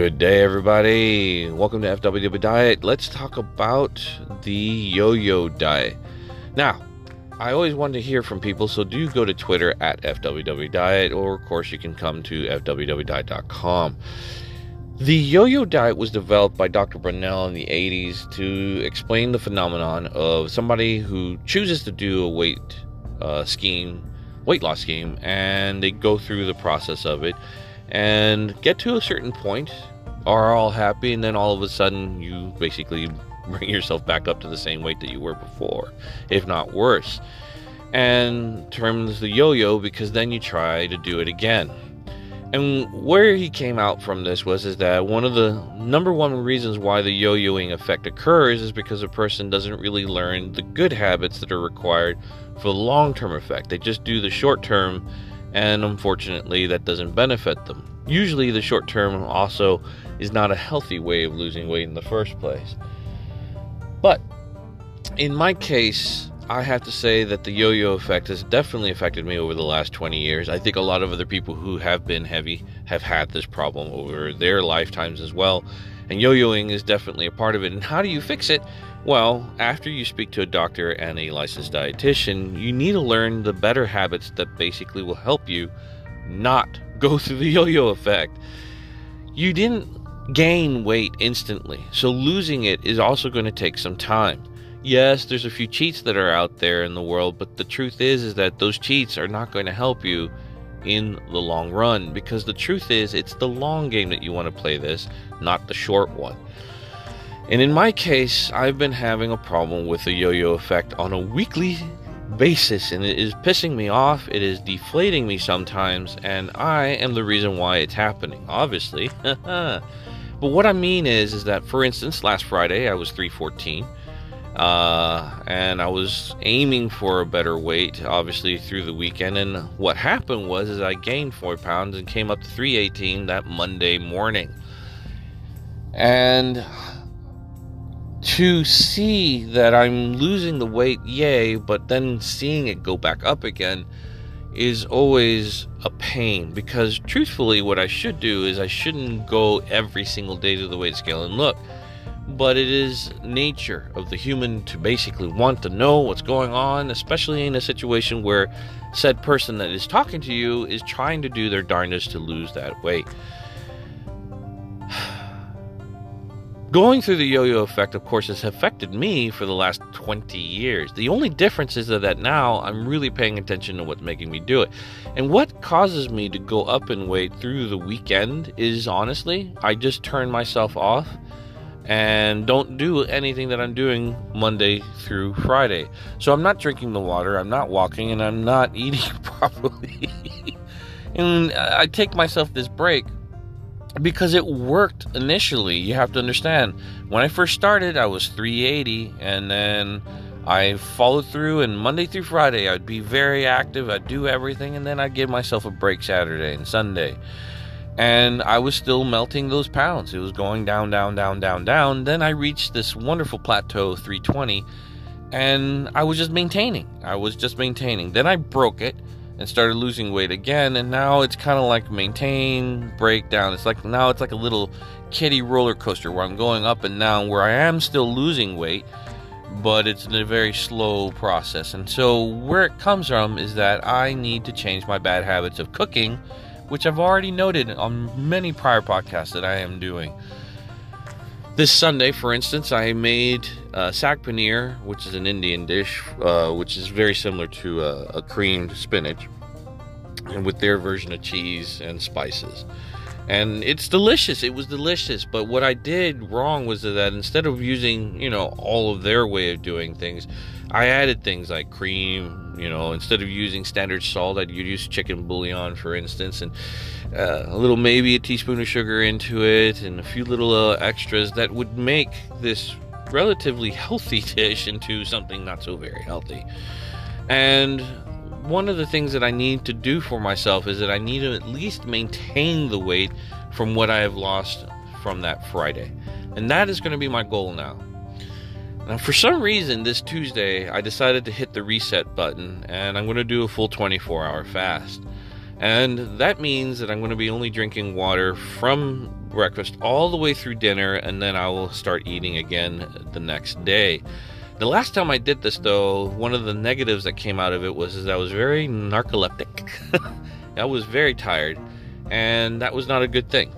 Good day, everybody. Welcome to FWW Diet. Let's talk about the yo yo diet. Now, I always want to hear from people, so do go to Twitter at FWW Diet, or of course, you can come to FWWDiet.com. The yo yo diet was developed by Dr. Brownell in the 80s to explain the phenomenon of somebody who chooses to do a weight uh, scheme, weight loss scheme, and they go through the process of it and get to a certain point, are all happy, and then all of a sudden you basically bring yourself back up to the same weight that you were before, if not worse. And terms the yo yo because then you try to do it again. And where he came out from this was is that one of the number one reasons why the yo-yoing effect occurs is because a person doesn't really learn the good habits that are required for the long-term effect. They just do the short term and unfortunately that doesn't benefit them. Usually the short term also is not a healthy way of losing weight in the first place. But in my case, I have to say that the yo yo effect has definitely affected me over the last 20 years. I think a lot of other people who have been heavy have had this problem over their lifetimes as well. And yo yoing is definitely a part of it. And how do you fix it? Well, after you speak to a doctor and a licensed dietitian, you need to learn the better habits that basically will help you not go through the yo yo effect. You didn't gain weight instantly, so losing it is also going to take some time. Yes, there's a few cheats that are out there in the world, but the truth is is that those cheats are not going to help you in the long run because the truth is it's the long game that you want to play this, not the short one. And in my case, I've been having a problem with the yo yo effect on a weekly basis, and it is pissing me off. It is deflating me sometimes, and I am the reason why it's happening, obviously. but what I mean is, is that, for instance, last Friday I was 314. Uh, and I was aiming for a better weight, obviously through the weekend. And what happened was, is I gained four pounds and came up to 318 that Monday morning. And to see that I'm losing the weight, yay, but then seeing it go back up again is always a pain because truthfully, what I should do is I shouldn't go every single day to the weight scale and look. But it is nature of the human to basically want to know what's going on, especially in a situation where said person that is talking to you is trying to do their darndest to lose that weight. Going through the yo yo effect, of course, has affected me for the last 20 years. The only difference is that now I'm really paying attention to what's making me do it. And what causes me to go up in weight through the weekend is honestly, I just turn myself off and don't do anything that I'm doing Monday through Friday. So I'm not drinking the water, I'm not walking, and I'm not eating properly. and I take myself this break because it worked initially. You have to understand, when I first started, I was 380, and then I followed through, and Monday through Friday, I'd be very active, I'd do everything, and then I'd give myself a break Saturday and Sunday. And I was still melting those pounds. It was going down, down, down, down, down. Then I reached this wonderful plateau, 320, and I was just maintaining. I was just maintaining. Then I broke it and started losing weight again and now it's kind of like maintain breakdown it's like now it's like a little kiddie roller coaster where i'm going up and down where i am still losing weight but it's a very slow process. And so where it comes from is that i need to change my bad habits of cooking which i've already noted on many prior podcasts that i am doing this Sunday, for instance, I made uh, saag paneer, which is an Indian dish, uh, which is very similar to a creamed spinach, and with their version of cheese and spices. And it's delicious. It was delicious. But what I did wrong was that instead of using, you know, all of their way of doing things, I added things like cream, you know, instead of using standard salt, I'd use chicken bouillon, for instance, and uh, a little, maybe a teaspoon of sugar into it, and a few little uh, extras that would make this relatively healthy dish into something not so very healthy. And one of the things that I need to do for myself is that I need to at least maintain the weight from what I have lost from that Friday. And that is going to be my goal now. Now, for some reason, this Tuesday, I decided to hit the reset button and I'm going to do a full 24 hour fast. And that means that I'm going to be only drinking water from breakfast all the way through dinner, and then I will start eating again the next day. The last time I did this, though, one of the negatives that came out of it was that I was very narcoleptic. I was very tired, and that was not a good thing.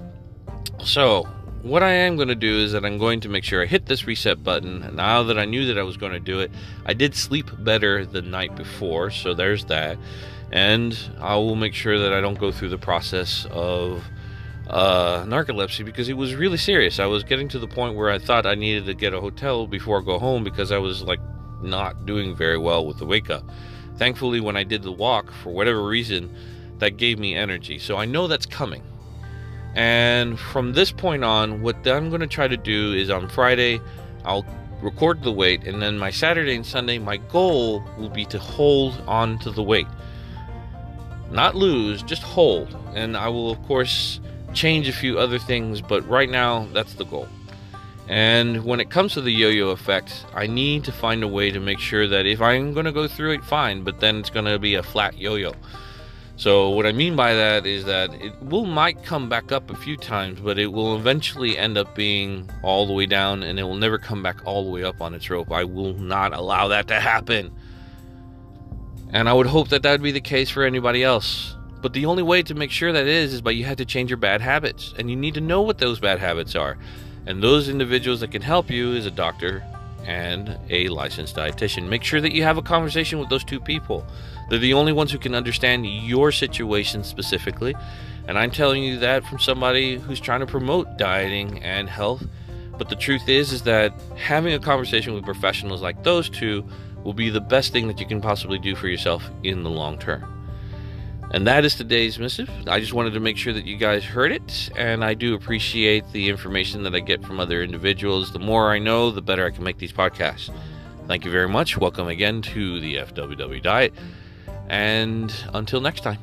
So, what I am going to do is that I'm going to make sure I hit this reset button. Now that I knew that I was going to do it, I did sleep better the night before, so there's that. And I will make sure that I don't go through the process of uh, narcolepsy because it was really serious. I was getting to the point where I thought I needed to get a hotel before I go home because I was like not doing very well with the wake up. Thankfully, when I did the walk, for whatever reason, that gave me energy. So I know that's coming. And from this point on, what I'm going to try to do is on Friday, I'll record the weight, and then my Saturday and Sunday, my goal will be to hold on to the weight. Not lose, just hold. And I will, of course, change a few other things, but right now, that's the goal. And when it comes to the yo yo effect, I need to find a way to make sure that if I'm going to go through it, fine, but then it's going to be a flat yo yo. So what I mean by that is that it will might come back up a few times, but it will eventually end up being all the way down and it will never come back all the way up on its rope. I will not allow that to happen. And I would hope that that would be the case for anybody else. But the only way to make sure that is is by you have to change your bad habits and you need to know what those bad habits are. And those individuals that can help you is a doctor and a licensed dietitian. Make sure that you have a conversation with those two people. They're the only ones who can understand your situation specifically. And I'm telling you that from somebody who's trying to promote dieting and health. But the truth is is that having a conversation with professionals like those two will be the best thing that you can possibly do for yourself in the long term. And that is today's missive. I just wanted to make sure that you guys heard it, and I do appreciate the information that I get from other individuals. The more I know, the better I can make these podcasts. Thank you very much. Welcome again to the FWW Diet, and until next time.